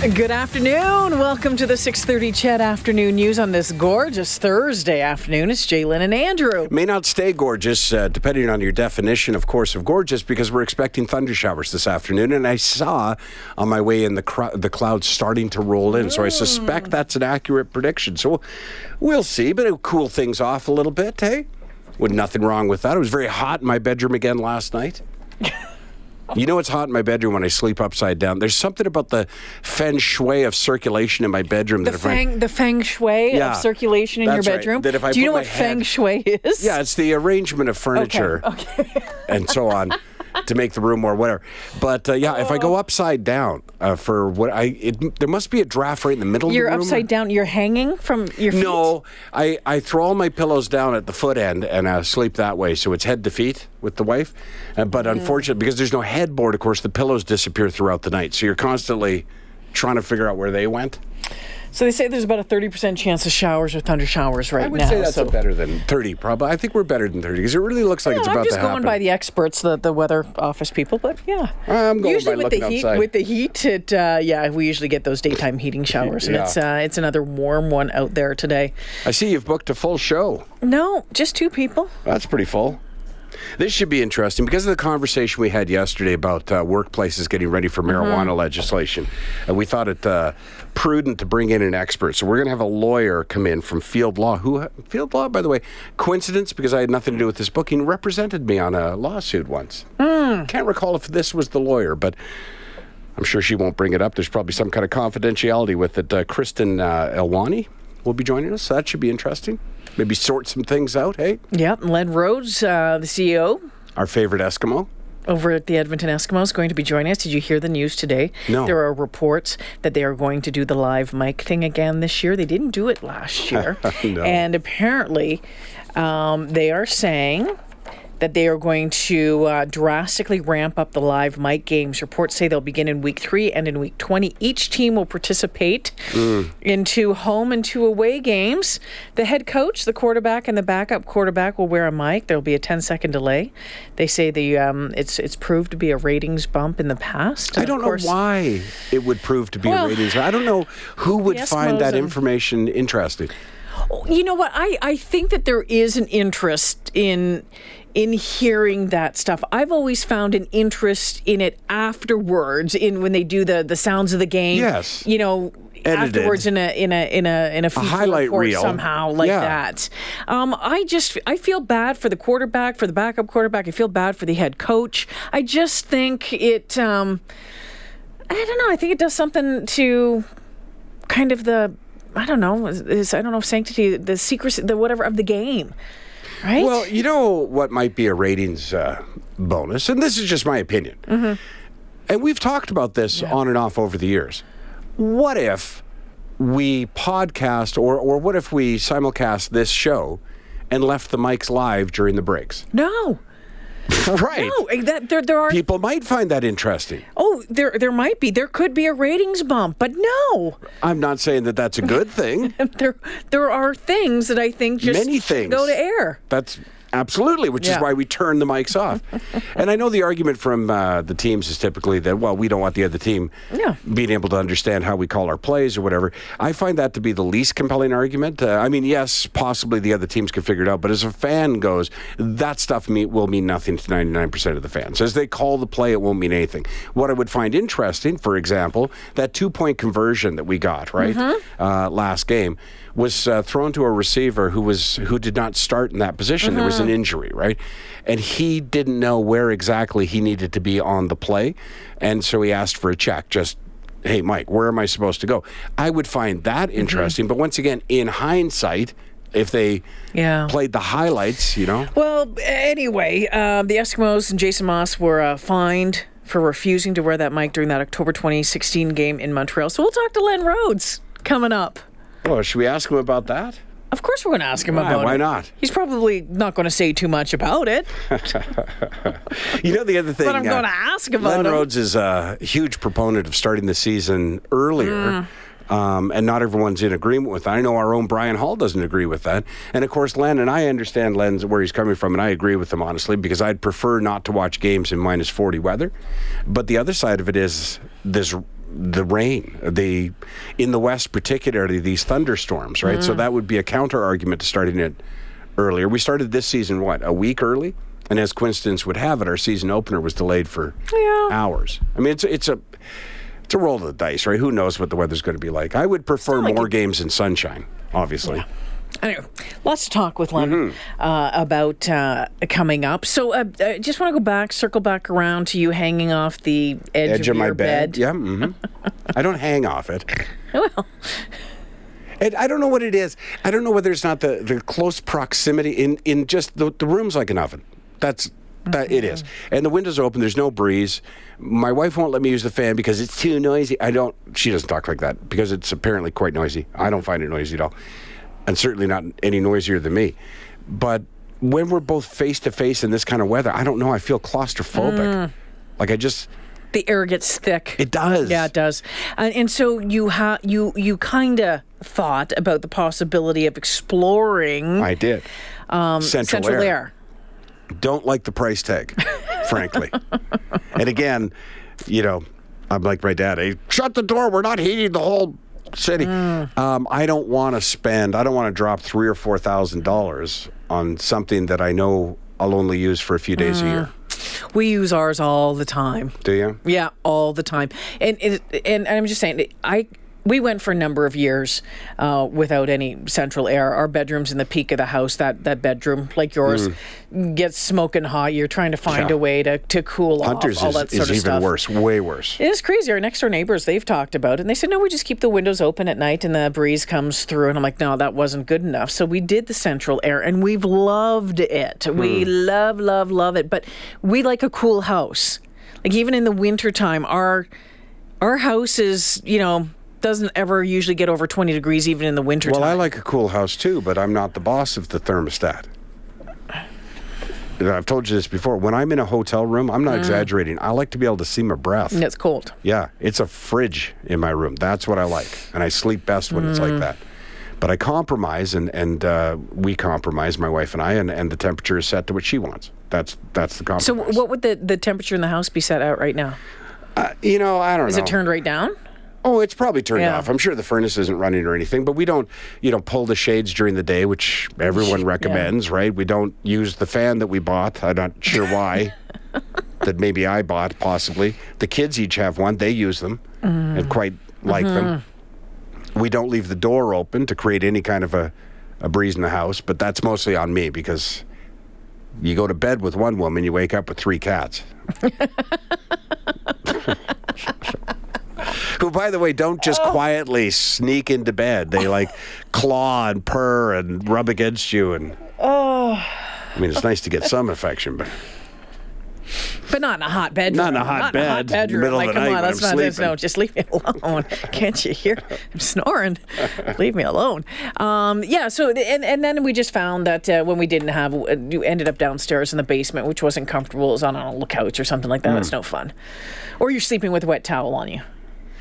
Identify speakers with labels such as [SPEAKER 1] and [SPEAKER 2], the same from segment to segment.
[SPEAKER 1] Good afternoon. Welcome to the 6:30 CHED Afternoon News on this gorgeous Thursday afternoon. It's J'lyn and Andrew.
[SPEAKER 2] May not stay gorgeous, uh, depending on your definition, of course, of gorgeous, because we're expecting thunder showers this afternoon. And I saw on my way in the cr- the clouds starting to roll in, so I suspect that's an accurate prediction. So we'll see, but it'll cool things off a little bit, hey? With nothing wrong with that. It was very hot in my bedroom again last night. You know it's hot in my bedroom when I sleep upside down. There's something about the feng shui of circulation in my bedroom
[SPEAKER 1] The
[SPEAKER 2] that if I
[SPEAKER 1] feng, the feng shui
[SPEAKER 2] Yeah,
[SPEAKER 1] of circulation in your
[SPEAKER 2] that's right.
[SPEAKER 1] bedroom.
[SPEAKER 2] That if I
[SPEAKER 1] Do you know what
[SPEAKER 2] my
[SPEAKER 1] feng shui is?
[SPEAKER 2] Yeah, it's the arrangement of furniture and so on to make the room more whatever. But uh, yeah, if I go upside down uh, for what I, it, there must be a draft right in the middle
[SPEAKER 1] You're
[SPEAKER 2] of the room.
[SPEAKER 1] upside down. You're hanging from your feet.
[SPEAKER 2] No, I, I throw all my pillows down at the foot end and I sleep that way. So it's head to feet with the wife. Uh, but
[SPEAKER 1] Mm.
[SPEAKER 2] unfortunately, because there's no headboard, of course, the pillows disappear throughout the night. So you're constantly trying to figure out where they went.
[SPEAKER 1] So they say there's about a 30% chance of showers or thunder showers right now.
[SPEAKER 2] I would
[SPEAKER 1] now.
[SPEAKER 2] say that's
[SPEAKER 1] so
[SPEAKER 2] better than 30, probably. I think we're better than 30 because it really looks like it's
[SPEAKER 1] I'm
[SPEAKER 2] about
[SPEAKER 1] just
[SPEAKER 2] to
[SPEAKER 1] going
[SPEAKER 2] happen.
[SPEAKER 1] by the experts, the, the weather office people, but yeah.
[SPEAKER 2] I'm going
[SPEAKER 1] usually
[SPEAKER 2] by
[SPEAKER 1] with the heat,
[SPEAKER 2] outside.
[SPEAKER 1] with the heat, it uh, yeah, we usually get those daytime heating showers, and it's uh, it's another warm one out there today.
[SPEAKER 2] I see you've booked a full show.
[SPEAKER 1] No, just two people.
[SPEAKER 2] That's pretty full. This should be interesting because of the conversation we had yesterday about uh, workplaces getting ready for marijuana legislation. And we thought it uh, prudent to bring in an expert. So we're going to have a lawyer come in from Field Law. Who Field Law, by the way, coincidence because I had nothing to do with this booking, represented me on a lawsuit once. Can't recall if this was the lawyer, but. I'm sure she won't bring it up. There's probably some kind of confidentiality with it. Uh, Kristen uh, Elwani will be joining us, so that should be interesting. Maybe sort some things out, hey?
[SPEAKER 1] Yep, Len Rhodes, uh, the CEO
[SPEAKER 2] Our favorite Eskimo.
[SPEAKER 1] Over at the Edmonton Eskimos, going to be joining us. Did you hear the news today?
[SPEAKER 2] No.
[SPEAKER 1] There are reports that they are going to do the live mic thing again this year. They didn't do it last year.
[SPEAKER 2] No.
[SPEAKER 1] And apparently, um, they are saying that they are going to uh, drastically ramp up the live mic games. Reports say they'll begin in week three and in week 20. Each team will participate into home and two away games. The head coach, the quarterback, and the backup quarterback will wear a mic. There'll be a 10 second delay. They say the um, it's it's proved to be a ratings bump in the past.
[SPEAKER 2] I don't know why it would prove to be
[SPEAKER 1] Well,
[SPEAKER 2] a ratings. bump. I don't know who would
[SPEAKER 1] the
[SPEAKER 2] find
[SPEAKER 1] Eskimos
[SPEAKER 2] that information interesting.
[SPEAKER 1] You know what? I, I think that there is an interest in in hearing that stuff. I've always found an interest in it afterwards, in when they do the the sounds of the game.
[SPEAKER 2] Yes.
[SPEAKER 1] You know.
[SPEAKER 2] Edited.
[SPEAKER 1] Afterwards, in a in a in a in a, feature
[SPEAKER 2] highlight reel.
[SPEAKER 1] somehow like
[SPEAKER 2] Yeah.
[SPEAKER 1] that. Um, I just I feel bad for the quarterback, for the backup quarterback. I feel bad for the head coach. I just think it. Um, I don't know. I think it does something to kind of the I don't know is, is I don't know sanctity the secrecy the whatever of the game, right?
[SPEAKER 2] Well, you know what might be a ratings uh, bonus, and this is just my opinion.
[SPEAKER 1] Mm-hmm.
[SPEAKER 2] And we've talked about this on and off over the years. What if we podcast, or or what if we simulcast this show and left the mics live during the breaks?
[SPEAKER 1] no,
[SPEAKER 2] right.
[SPEAKER 1] no, that there there are
[SPEAKER 2] People might find that interesting.
[SPEAKER 1] oh there there might be there could be a ratings bump, but no,
[SPEAKER 2] I'm not saying that that's a good thing.
[SPEAKER 1] there there are things that I think just
[SPEAKER 2] Many things.
[SPEAKER 1] go to air.
[SPEAKER 2] That's absolutely, which
[SPEAKER 1] Yeah.
[SPEAKER 2] is why we turn the mics off. and I know the argument from uh, the teams is typically that, well, we don't want the other team
[SPEAKER 1] Yeah.
[SPEAKER 2] being able to understand how we call our plays or whatever. I find that to be the least compelling argument. Uh, I mean, yes, possibly the other teams can figure it out, but as a fan goes, that stuff me- will mean nothing to 99% of the fans. As they call the play, it won't mean anything. What I would find interesting, for example, that two point conversion that we got, right, uh, last game was uh, thrown to a receiver who was who did not start in that position. There was an injury, right? And he didn't know where exactly he needed to be on the play, and so he asked for a check. Just hey, Mike, where am I supposed to go? I would find that interesting, but once again, in hindsight, if they
[SPEAKER 1] Yeah.
[SPEAKER 2] played the highlights, you know,
[SPEAKER 1] Well, anyway, um, the Eskimos and Jason Maas were uh, fined for refusing to wear that mic during that October 2016 game in Montreal. So we'll talk to Len Rhodes coming up.
[SPEAKER 2] Oh, should we ask him about that?
[SPEAKER 1] Of course, we're going to ask him
[SPEAKER 2] Why-
[SPEAKER 1] about it.
[SPEAKER 2] why not?
[SPEAKER 1] He's probably not going to say too much about it,
[SPEAKER 2] You know the other thing.
[SPEAKER 1] but I'm
[SPEAKER 2] uh,
[SPEAKER 1] going to ask about
[SPEAKER 2] Len
[SPEAKER 1] him.
[SPEAKER 2] Rhodes is a huge proponent of starting the season earlier.
[SPEAKER 1] Mm.
[SPEAKER 2] Um, and not everyone's in agreement with that. I know our own Brian Hall doesn't agree with that. And of course, Len, and I understand Len's where he's coming from, and I agree with him honestly, because I'd prefer not to watch games in minus 40 weather. But the other side of it is this the rain, the in the west particularly these thunderstorms, right?
[SPEAKER 1] Mm.
[SPEAKER 2] So that would be a counter argument to starting it earlier. We started this season what a week early, and as coincidence would have it, our season opener was delayed for
[SPEAKER 1] Yeah.
[SPEAKER 2] hours. I mean, it's it's a it's a roll of the dice, right? Who knows what the weather's going to be like? I would prefer more
[SPEAKER 1] it-
[SPEAKER 2] games in sunshine, obviously.
[SPEAKER 1] Anyway, lots to talk with Len
[SPEAKER 2] Mm-hmm.
[SPEAKER 1] uh, about uh, coming up. So, uh, I just want to go back, circle back around to you hanging off the edge,
[SPEAKER 2] Edge of my
[SPEAKER 1] your
[SPEAKER 2] bed, yeah. hmm I don't hang off it.
[SPEAKER 1] Well,
[SPEAKER 2] And I don't know what it is. I don't know whether it's not the, the close proximity in, in just the, the room's like an oven. That's that it is. And the windows are open, there's no breeze. My wife won't let me use the fan because it's too noisy. I don't she doesn't talk like that because it's apparently quite noisy. I don't find it noisy at all. And certainly not any noisier than me. But when we're both face to face in this kind of weather, I don't know, I feel claustrophobic. Like I just
[SPEAKER 1] the air gets thick.
[SPEAKER 2] it does.
[SPEAKER 1] Yeah, it does. And, and so you ha- you you kind of thought about the possibility of exploring
[SPEAKER 2] I did. Um, Central,
[SPEAKER 1] Central Air.
[SPEAKER 2] don't like the price tag, frankly. and again, you know, I'm like my dad. Hey, shut the door. We're not heating the whole city. Um, I don't want to spend. I don't want to drop three or four thousand dollars on something that I know I'll only use for a few days a year.
[SPEAKER 1] We use ours all the time.
[SPEAKER 2] Do you?
[SPEAKER 1] Yeah, all the time. And it, and I'm just saying, I we went for a number of years uh, without any central air. Our bedroom's in the peak of the house. That that bedroom, like yours, gets smoking hot. You're trying to find
[SPEAKER 2] Mm. Yeah.
[SPEAKER 1] a way to, to cool
[SPEAKER 2] Hunters
[SPEAKER 1] off all
[SPEAKER 2] is,
[SPEAKER 1] that sort
[SPEAKER 2] is
[SPEAKER 1] of
[SPEAKER 2] even
[SPEAKER 1] stuff.
[SPEAKER 2] worse. Way worse.
[SPEAKER 1] It is crazy. Our next door neighbors, they've talked about it. And they said, no, we just keep the windows open at night and the breeze comes through. And I'm like, no, that wasn't good enough. So we did the central air and we've loved it. We love, love, love it. But we like a cool house. Like even in the wintertime, our our house is, you know, doesn't ever usually get over 20 degrees even in the winter.
[SPEAKER 2] Well, I like a cool house too, but I'm not the boss of the thermostat. I've told you this before. When I'm in a hotel room, I'm not exaggerating. I like to be able to see my breath.
[SPEAKER 1] And it's cold.
[SPEAKER 2] Yeah, it's a fridge in my room. That's what I like, and I sleep best when it's like
[SPEAKER 1] Mm.
[SPEAKER 2] that. But I compromise, and and uh, we compromise, my wife and I, and, and the temperature is set to what she wants. That's that's the compromise.
[SPEAKER 1] So what would the, the temperature in the house be set at right now?
[SPEAKER 2] Uh, you know, I don't
[SPEAKER 1] Is
[SPEAKER 2] know.
[SPEAKER 1] Is it turned right down?
[SPEAKER 2] Oh, it's probably turned
[SPEAKER 1] Yeah.
[SPEAKER 2] off. I'm sure the furnace isn't running or anything, but we don't, you know, pull the shades during the day, which everyone recommends, right? We don't use the fan that we bought. I'm not sure why. that maybe I bought, possibly. The kids each have one. They use them mm-hmm. and quite like them. Mm-hmm. We don't leave the door open to create any kind of a, a breeze in the house, but that's mostly on me because you go to bed with one woman, you wake up with three cats. Who, by the way, don't just quietly sneak into bed. They like claw and purr and rub against you. And oh, I mean, it's nice to get some affection, but
[SPEAKER 1] But not in a hot bedroom.
[SPEAKER 2] Not in a hot
[SPEAKER 1] in a hot
[SPEAKER 2] bed,
[SPEAKER 1] bedroom.
[SPEAKER 2] middle of the
[SPEAKER 1] come
[SPEAKER 2] night
[SPEAKER 1] on, that's
[SPEAKER 2] I'm
[SPEAKER 1] not this.
[SPEAKER 2] sleeping.
[SPEAKER 1] No, just leave me alone. Can't you hear? I'm snoring. leave me alone. Um, yeah. So and and then we just found that uh, when we didn't have, uh, you ended up downstairs in the basement, which wasn't comfortable. It was on a couch or something like that.
[SPEAKER 2] Hmm.
[SPEAKER 1] It's no fun. Or you're sleeping with a wet towel on you.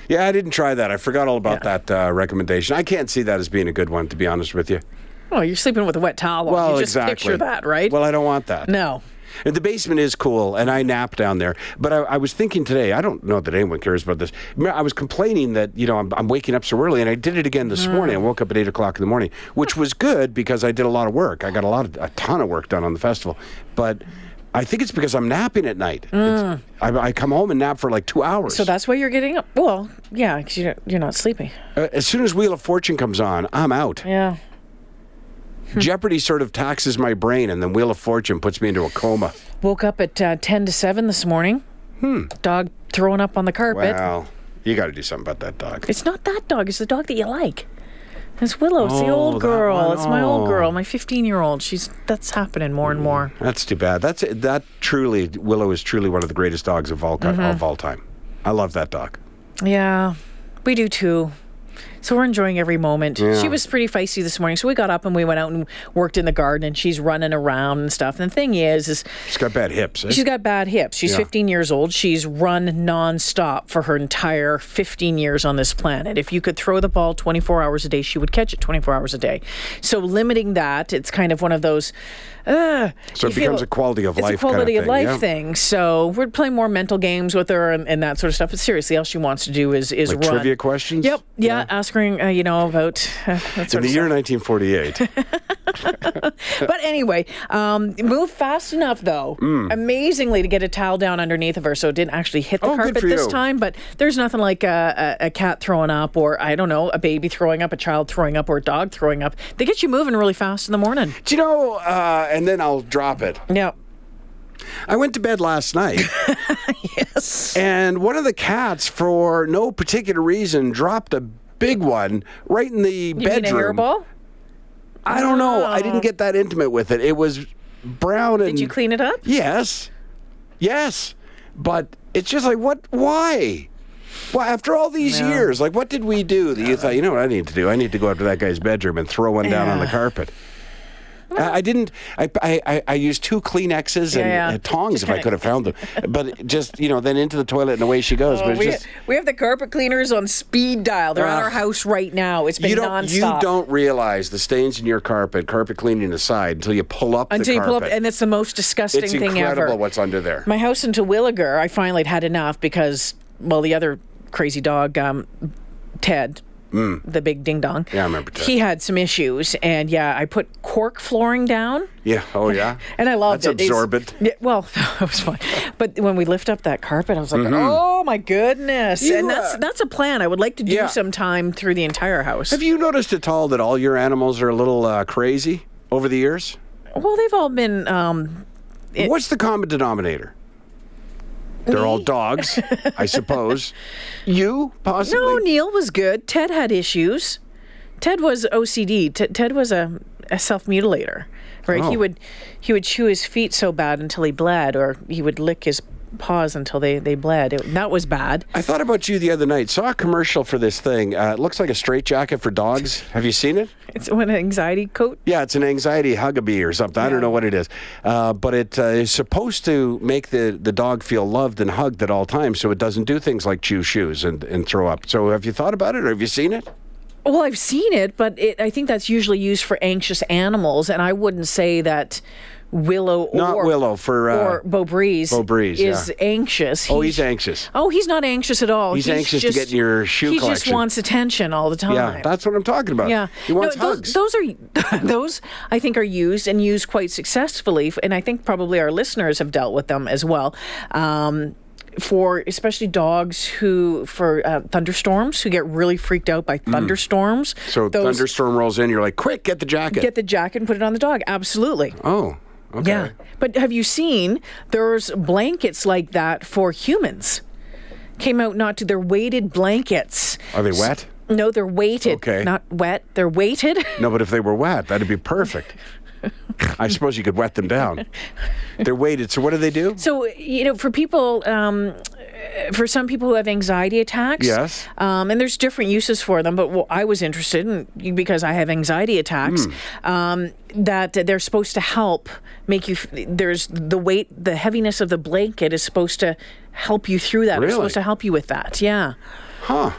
[SPEAKER 2] Yeah, I didn't try that. I forgot all about
[SPEAKER 1] Yeah.
[SPEAKER 2] that uh, recommendation. I can't see that as being a good one, to be honest with you.
[SPEAKER 1] Oh, you're sleeping with a wet towel on
[SPEAKER 2] Well,
[SPEAKER 1] you. Just
[SPEAKER 2] exactly.
[SPEAKER 1] picture that, right?
[SPEAKER 2] Well, I don't want that.
[SPEAKER 1] no.
[SPEAKER 2] And the basement is cool, and I nap down there. But I, I was thinking today, I don't know that anyone cares about this. I was complaining that, you know, I'm, I'm waking up so early, and I did it again this morning. I woke up at 8 o'clock in the morning, which was good because I did a lot of work. I got a lot of, a ton of work done on the festival. But I think it's because I'm napping at night. It's- I, I come home and nap for like two hours.
[SPEAKER 1] So that's why you're getting up. Well, yeah, because you're, you're not sleeping.
[SPEAKER 2] Uh, as soon as Wheel of Fortune comes on, I'm out.
[SPEAKER 1] Yeah.
[SPEAKER 2] Jeopardy sort of taxes my brain, and then Wheel of Fortune puts me into a coma.
[SPEAKER 1] Woke up at uh, 10 to 7 this morning. Hmm. Dog throwing up on the carpet.
[SPEAKER 2] Well, you got to do something about that dog.
[SPEAKER 1] It's not that dog. It's the dog that you like. It's Willow. It's the
[SPEAKER 2] Oh,
[SPEAKER 1] old girl. It's my old
[SPEAKER 2] Oh.
[SPEAKER 1] girl. My 15 year old. She's that's happening more and more.
[SPEAKER 2] That's too bad. That's that truly Willow is truly one of the greatest dogs of all
[SPEAKER 1] Mm-hmm.
[SPEAKER 2] of all time. I love that dog.
[SPEAKER 1] Yeah, we do too. So we're enjoying every moment.
[SPEAKER 2] Yeah.
[SPEAKER 1] She was pretty feisty this morning, so we got up and we went out and worked in the garden, and she's running around and stuff. And the thing is, is
[SPEAKER 2] She's got bad hips. eh?
[SPEAKER 1] she's got bad hips. She's
[SPEAKER 2] Yeah.
[SPEAKER 1] 15 years old. She's run nonstop for her entire 15 years on this planet. If you could throw the ball 24 hours a day, she would catch it 24 hours a day. So limiting that, it's kind of one of those. Uh,
[SPEAKER 2] So it
[SPEAKER 1] you feel-
[SPEAKER 2] becomes a quality of
[SPEAKER 1] it's
[SPEAKER 2] life
[SPEAKER 1] a quality
[SPEAKER 2] kind
[SPEAKER 1] of
[SPEAKER 2] of
[SPEAKER 1] life
[SPEAKER 2] thing, yeah.
[SPEAKER 1] thing. So we're playing more mental games with her and, and that sort of stuff. But seriously, all she wants to do is is
[SPEAKER 2] Like
[SPEAKER 1] run.
[SPEAKER 2] trivia questions?
[SPEAKER 1] Yep. Yeah.
[SPEAKER 2] Yeah.
[SPEAKER 1] Ask her, uh, you know, about uh,
[SPEAKER 2] In the year 1948.
[SPEAKER 1] But anyway, um, move fast enough though, amazingly, to get a towel down underneath of her, so it didn't actually hit the
[SPEAKER 2] Mm. Oh,
[SPEAKER 1] carpet this
[SPEAKER 2] you.
[SPEAKER 1] time. But there's nothing like a, a, a cat throwing up, or I don't know, a baby throwing up, a child throwing up, or a dog throwing up. They get you moving really fast in the morning.
[SPEAKER 2] Do you know, uh, and then I'll drop it.
[SPEAKER 1] Yeah.
[SPEAKER 2] I went to bed last night.
[SPEAKER 1] Yes.
[SPEAKER 2] And one of the cats, for no particular reason, dropped a big one right in the
[SPEAKER 1] You
[SPEAKER 2] bedroom.
[SPEAKER 1] mean?
[SPEAKER 2] I don't know. I
[SPEAKER 1] Oh.
[SPEAKER 2] didn't get that intimate with it. It was brown and.
[SPEAKER 1] Did you clean it up?
[SPEAKER 2] Yes, yes, but it's just like what? Why? Well, after all these
[SPEAKER 1] Yeah.
[SPEAKER 2] years, like what did we do that you thought, you know what I need to do? I need to go up to that guy's bedroom and throw one down on the carpet. I, I didn't. I, I I- used two Kleenexes and
[SPEAKER 1] Yeah, yeah.
[SPEAKER 2] uh, tongs if I could have found them, but just you know then into the toilet and away she goes. but it's
[SPEAKER 1] we,
[SPEAKER 2] just
[SPEAKER 1] we have the carpet cleaners on speed dial. They're at
[SPEAKER 2] Ugh.
[SPEAKER 1] our house right now. It's been
[SPEAKER 2] you don't
[SPEAKER 1] nonstop.
[SPEAKER 2] you don't realize the stains in your carpet, carpet cleaning aside, until you pull up
[SPEAKER 1] until
[SPEAKER 2] the
[SPEAKER 1] you pull up, and it's the most disgusting
[SPEAKER 2] it's
[SPEAKER 1] thing
[SPEAKER 2] incredible
[SPEAKER 1] ever.
[SPEAKER 2] what's under there.
[SPEAKER 1] My house in Terwillegar, I finally had enough because, well, the other crazy dog, um, Ted, the big ding dong.
[SPEAKER 2] Mm. Yeah, I remember Ted.
[SPEAKER 1] He had some issues, and yeah, I put cork flooring down.
[SPEAKER 2] yeah. Oh yeah.
[SPEAKER 1] And I loved
[SPEAKER 2] That's
[SPEAKER 1] it. It's-
[SPEAKER 2] absorbent.
[SPEAKER 1] Yeah, well, it was fun. But when we lift up that carpet, I was like, "Oh my goodness!"
[SPEAKER 2] Mm-hmm. You,
[SPEAKER 1] and that's that's a plan I would like to do
[SPEAKER 2] Yeah.
[SPEAKER 1] sometime through the entire house.
[SPEAKER 2] Have you noticed at all that all your animals are a little uh, crazy over the years?
[SPEAKER 1] well, they've all been. Um, It-
[SPEAKER 2] What's the common denominator? They're all dogs, I suppose. You possibly?
[SPEAKER 1] no, Neil was good. Ted had issues. Ted was OCD. T- Ted was a, a self mutilator. Right? He
[SPEAKER 2] Oh.
[SPEAKER 1] would he would chew his feet so bad until he bled, or he would lick his paws until they they bled. It, that was bad.
[SPEAKER 2] I thought about you the other night. Saw a commercial for this thing. Uh, it looks like a straitjacket for dogs. Have you seen it?
[SPEAKER 1] It's an anxiety coat.
[SPEAKER 2] Yeah, it's an anxiety hugabee or something. I don't know what it is, uh, but it uh, is supposed to make the, the dog feel loved and hugged at all times, so it doesn't do things like chew shoes and, and throw up. So have you thought about it, or have you seen it?
[SPEAKER 1] Well, I've seen it, but it, I think that's usually used for anxious animals, and I wouldn't say that Willow or
[SPEAKER 2] Not Willow for. Uh,
[SPEAKER 1] or Beau Breeze,
[SPEAKER 2] Breeze,
[SPEAKER 1] is
[SPEAKER 2] yeah.
[SPEAKER 1] anxious.
[SPEAKER 2] oh, he's anxious.
[SPEAKER 1] Oh, he's not anxious at all.
[SPEAKER 2] He's anxious to get in your shoe
[SPEAKER 1] He just wants attention all the time.
[SPEAKER 2] Yeah, that's what I'm talking about.
[SPEAKER 1] Yeah,
[SPEAKER 2] he wants
[SPEAKER 1] no,
[SPEAKER 2] hugs.
[SPEAKER 1] those, those are those I think are used and used quite successfully, and I think probably our listeners have dealt with them as well. Um, for especially dogs who for uh, thunderstorms who get really freaked out by thunderstorms.
[SPEAKER 2] Mm. so
[SPEAKER 1] those-
[SPEAKER 2] thunderstorm rolls in, you're like, quick, get the jacket.
[SPEAKER 1] Get the jacket and put it on the dog. Absolutely.
[SPEAKER 2] oh, okay.
[SPEAKER 1] Yeah. But have you seen there's blankets like that for humans? Came out not to they're weighted blankets.
[SPEAKER 2] Are they wet?
[SPEAKER 1] No, they're weighted.
[SPEAKER 2] Okay.
[SPEAKER 1] Not wet. They're weighted.
[SPEAKER 2] No, but if they were wet, that'd be perfect. I suppose you could wet them down. They're weighted. So what do they do?
[SPEAKER 1] So you know, for people, um, for some people who have anxiety attacks,
[SPEAKER 2] Yes.
[SPEAKER 1] um, and there's different uses for them. But I was interested in because I have anxiety attacks,
[SPEAKER 2] Hmm.
[SPEAKER 1] um, that they're supposed to help make you. There's the weight, the heaviness of the blanket is supposed to help you through that. It's
[SPEAKER 2] Really?
[SPEAKER 1] supposed to help you with that. Yeah.
[SPEAKER 2] Huh.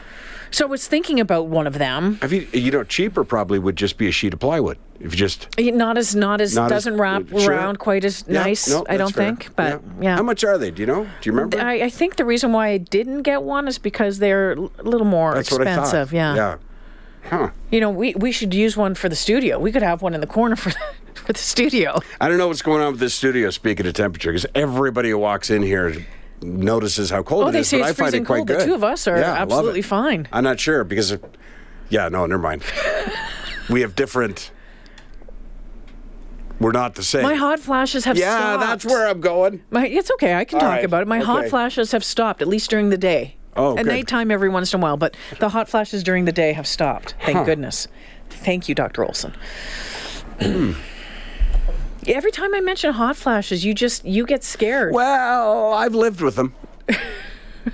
[SPEAKER 1] So I was thinking about one of them.
[SPEAKER 2] Have you, you know, cheaper probably would just be a sheet of plywood. If you just eh,
[SPEAKER 1] Not as not as
[SPEAKER 2] Not
[SPEAKER 1] doesn't wrap
[SPEAKER 2] sure.
[SPEAKER 1] around quite as
[SPEAKER 2] Yeah,
[SPEAKER 1] nice.
[SPEAKER 2] no,
[SPEAKER 1] I don't
[SPEAKER 2] fair.
[SPEAKER 1] think, but yeah.
[SPEAKER 2] How much are they? Do you know? Do you remember?
[SPEAKER 1] I, I think the reason why I didn't get one is because they're a little more
[SPEAKER 2] That's what I
[SPEAKER 1] expensive. Yeah.
[SPEAKER 2] Yeah. Huh.
[SPEAKER 1] You know, we, we should use one for the studio. We could have one in the corner for for the studio.
[SPEAKER 2] I don't know what's going on with this studio. Speaking of temperature, because everybody who walks in here notices how cold
[SPEAKER 1] Oh,
[SPEAKER 2] it
[SPEAKER 1] they say
[SPEAKER 2] but
[SPEAKER 1] it's
[SPEAKER 2] I find
[SPEAKER 1] freezing
[SPEAKER 2] it quite
[SPEAKER 1] cold. The two of us are
[SPEAKER 2] Yeah, I love it.
[SPEAKER 1] absolutely fine.
[SPEAKER 2] I'm not sure because, of, yeah, no, never mind. we have different. We're not the same.
[SPEAKER 1] My hot flashes have
[SPEAKER 2] yeah,
[SPEAKER 1] stopped.
[SPEAKER 2] that's where I'm going.
[SPEAKER 1] My, it's okay. I can
[SPEAKER 2] All
[SPEAKER 1] talk
[SPEAKER 2] right,
[SPEAKER 1] about it. My hot flashes have stopped, at least during the day.
[SPEAKER 2] Oh,
[SPEAKER 1] At
[SPEAKER 2] good.
[SPEAKER 1] nighttime, every once in a while, but the hot flashes during the day have stopped. Thank
[SPEAKER 2] Huh.
[SPEAKER 1] goodness. Thank you, Dr. Olson. every time I mention hot flashes, you just you get scared.
[SPEAKER 2] Well, I've lived with them.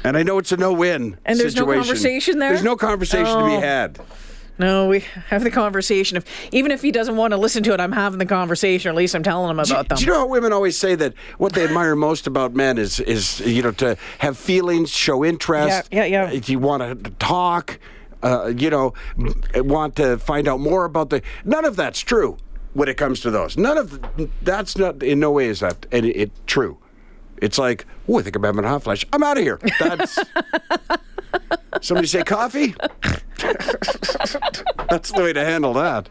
[SPEAKER 2] And I know it's a no-win.
[SPEAKER 1] And there's no conversation there?
[SPEAKER 2] There's no conversation to be
[SPEAKER 1] Oh.
[SPEAKER 2] had.
[SPEAKER 1] No, we have the conversation. If even if he doesn't want to listen to it, I'm having the conversation. Or at least I'm telling him about them.
[SPEAKER 2] Do you know how women always say that what they admire most about men is is you know to have feelings, show interest.
[SPEAKER 1] Yeah, yeah, yeah.
[SPEAKER 2] If you want to talk, uh, you know, want to find out more about the. None of that's true when it comes to those. None of that's not in no way is that it, it true. It's like, oh, I think I'm having a hot flash. I'm out of here. That's. Somebody say coffee. that's the way to handle that.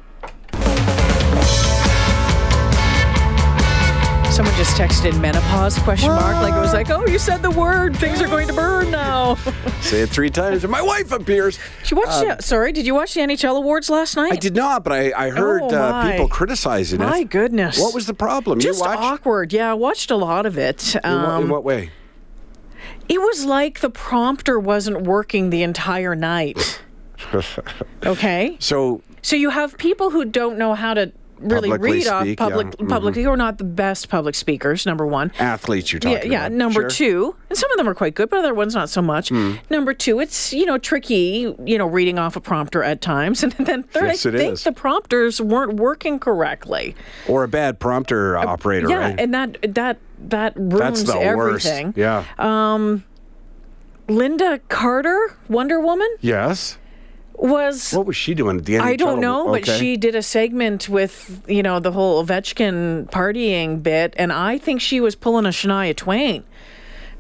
[SPEAKER 1] Someone just texted menopause question mark. Like it was like, oh, you said the word. Things are going to burn now.
[SPEAKER 2] Say it three times, and my wife appears.
[SPEAKER 1] Did you watch? the, sorry, did you watch the NHL awards last night?
[SPEAKER 2] I did not, but I, I heard
[SPEAKER 1] Oh,
[SPEAKER 2] uh, people criticizing it.
[SPEAKER 1] My goodness.
[SPEAKER 2] What was the problem?
[SPEAKER 1] Just
[SPEAKER 2] you watched?
[SPEAKER 1] awkward. Yeah, I watched a lot of it.
[SPEAKER 2] In, what, in
[SPEAKER 1] Um,
[SPEAKER 2] what way?
[SPEAKER 1] it was like the prompter wasn't working the entire night. Okay.
[SPEAKER 2] So
[SPEAKER 1] So you have people who don't know how to really read off
[SPEAKER 2] speak,
[SPEAKER 1] public
[SPEAKER 2] yeah. Mm-hmm.
[SPEAKER 1] publicly who are not the best public speakers number one
[SPEAKER 2] athletes, you're
[SPEAKER 1] yeah,
[SPEAKER 2] talking
[SPEAKER 1] yeah.
[SPEAKER 2] about.
[SPEAKER 1] Number
[SPEAKER 2] Sure.
[SPEAKER 1] two, and some of them are quite good, but other ones not so much.
[SPEAKER 2] Hmm.
[SPEAKER 1] Number two, it's you know tricky, you know, reading off a prompter at times, and then third,
[SPEAKER 2] Yes,
[SPEAKER 1] I think
[SPEAKER 2] is.
[SPEAKER 1] the prompters weren't working correctly.
[SPEAKER 2] or a bad prompter operator,
[SPEAKER 1] Uh, yeah,
[SPEAKER 2] right?
[SPEAKER 1] and that that that ruins
[SPEAKER 2] That's the
[SPEAKER 1] everything.
[SPEAKER 2] worst. Yeah.
[SPEAKER 1] Um Lynda Carter, Wonder Woman,
[SPEAKER 2] yes.
[SPEAKER 1] Was
[SPEAKER 2] What was she doing at the end? Of the day?
[SPEAKER 1] I don't know, but she did a segment with you know the whole Ovechkin partying bit, and I think she was pulling a Shania Twain.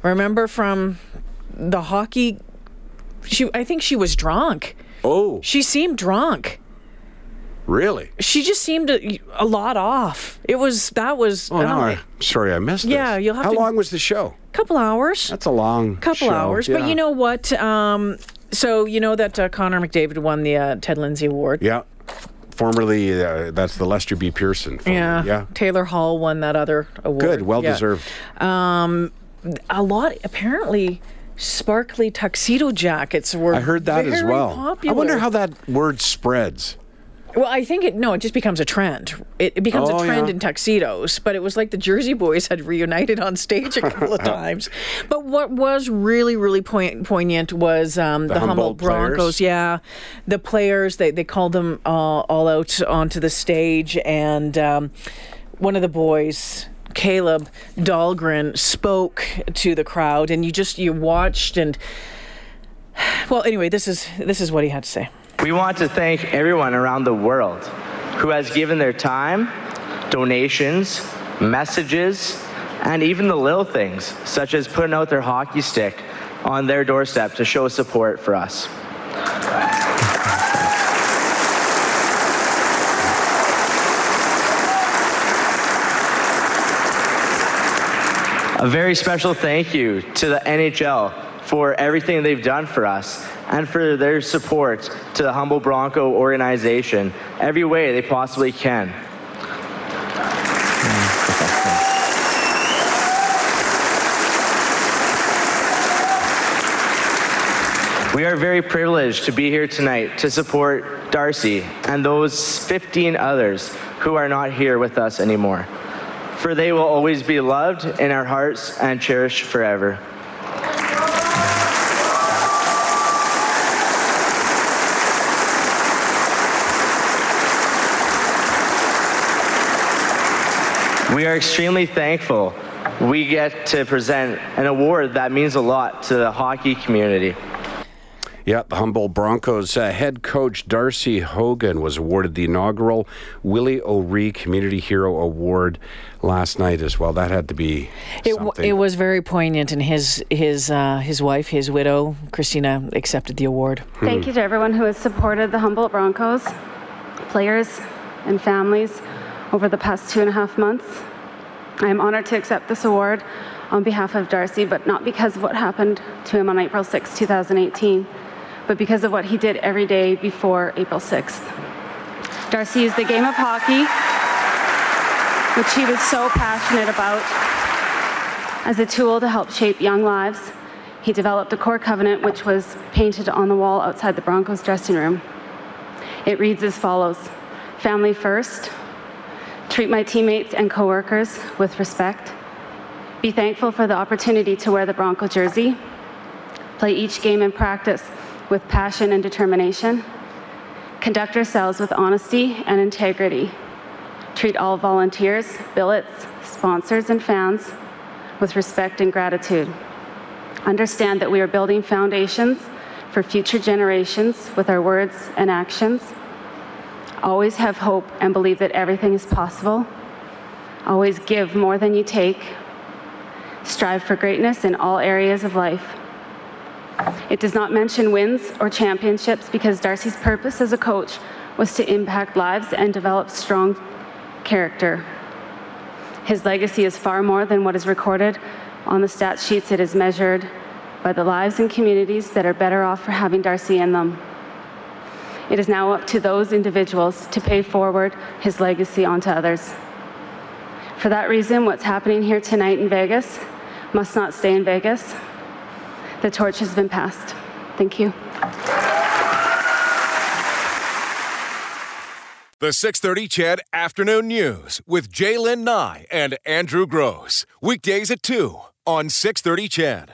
[SPEAKER 1] Remember from the hockey? She, I think she was drunk.
[SPEAKER 2] Oh,
[SPEAKER 1] She seemed drunk.
[SPEAKER 2] really?
[SPEAKER 1] She just seemed a, a lot off. It was that was
[SPEAKER 2] Oh, no, I'm sorry, I missed
[SPEAKER 1] Yeah,
[SPEAKER 2] this.
[SPEAKER 1] you'll have to
[SPEAKER 2] How
[SPEAKER 1] to-
[SPEAKER 2] long was the show?
[SPEAKER 1] a couple hours.
[SPEAKER 2] That's a long
[SPEAKER 1] couple
[SPEAKER 2] show,
[SPEAKER 1] hours. But you know what? Um, so you know that uh, Connor McDavid won the uh, Ted Lindsay Award.
[SPEAKER 2] Yeah. Formerly, uh, that's the Lester B. Pearson. formerly,
[SPEAKER 1] Yeah.
[SPEAKER 2] Yeah.
[SPEAKER 1] Taylor Hall won that other award.
[SPEAKER 2] Good. Well
[SPEAKER 1] Yeah.
[SPEAKER 2] deserved.
[SPEAKER 1] a lot apparently sparkly tuxedo jackets were
[SPEAKER 2] I heard that as well.
[SPEAKER 1] popular.
[SPEAKER 2] I wonder how that word spreads.
[SPEAKER 1] Well i think it no it just becomes a trend it, it becomes
[SPEAKER 2] Oh,
[SPEAKER 1] a trend
[SPEAKER 2] yeah.
[SPEAKER 1] in tuxedos but it was like the jersey boys had reunited on stage a couple of times but what was really really poignant was um, the,
[SPEAKER 2] Humboldt
[SPEAKER 1] humboldt,
[SPEAKER 2] players?
[SPEAKER 1] broncos yeah the players they, they called them uh, all out onto the stage and um, one of the boys caleb dahlgren spoke to the crowd and you just you watched and well anyway this is this is what he had to say
[SPEAKER 3] We want to thank everyone around the world who has given their time, donations, messages, and even the little things, such as putting out their hockey stick on their doorstep to show support for us. A very special thank you to the NHL for everything they've done for us and for their support to the Humboldt Bronco organization every way they possibly can. We are very privileged to be here tonight to support Darcy and those 15 others who are not here with us anymore. For they will always be loved in our hearts and cherished forever. We are extremely thankful we get to present an award that means a lot to the hockey community.
[SPEAKER 2] Yeah, the Humboldt Broncos uh, head coach Darcy Haugan was awarded the inaugural Willie O'Ree Community Hero Award last night as well. That had to be
[SPEAKER 1] It, w- it was very poignant, and his his uh, his wife, his widow, Christina, accepted the award.
[SPEAKER 4] Thank you to everyone who has supported the Humboldt Broncos, players, and families over the past two and a half months. I am honored to accept this award on behalf of Darcy, but not because of what happened to him on April 6, 2018, but because of what he did every day before April 6th. Darcy used the game of hockey, which he was so passionate about, as a tool to help shape young lives. He developed a core covenant, which was painted on the wall outside the Broncos dressing room. It reads as follows Family first, treat my teammates and coworkers with respect, be thankful for the opportunity to wear the Bronco jersey, play each game in practice with passion and determination, conduct ourselves with honesty and integrity, treat all volunteers, billets, sponsors, and fans with respect and gratitude. Understand that we are building foundations for future generations with our words and actions. Always have hope and believe that everything is possible. Always give more than you take. Strive for greatness in all areas of life. It does not mention wins or championships because Darcy's purpose as a coach was to impact lives and develop strong character. His legacy is far more than what is recorded on the stat sheets. It is measured by the lives and communities that are better off for having Darcy in them. It is now up to those individuals to pay forward his legacy onto others. For that reason, what's happening here tonight in Vegas must not stay in Vegas. The torch has been passed. Thank you.
[SPEAKER 5] The 630 CHED Afternoon News with J'lyn Nye and Andrew Grose. Weekdays at 2 on 630 CHED.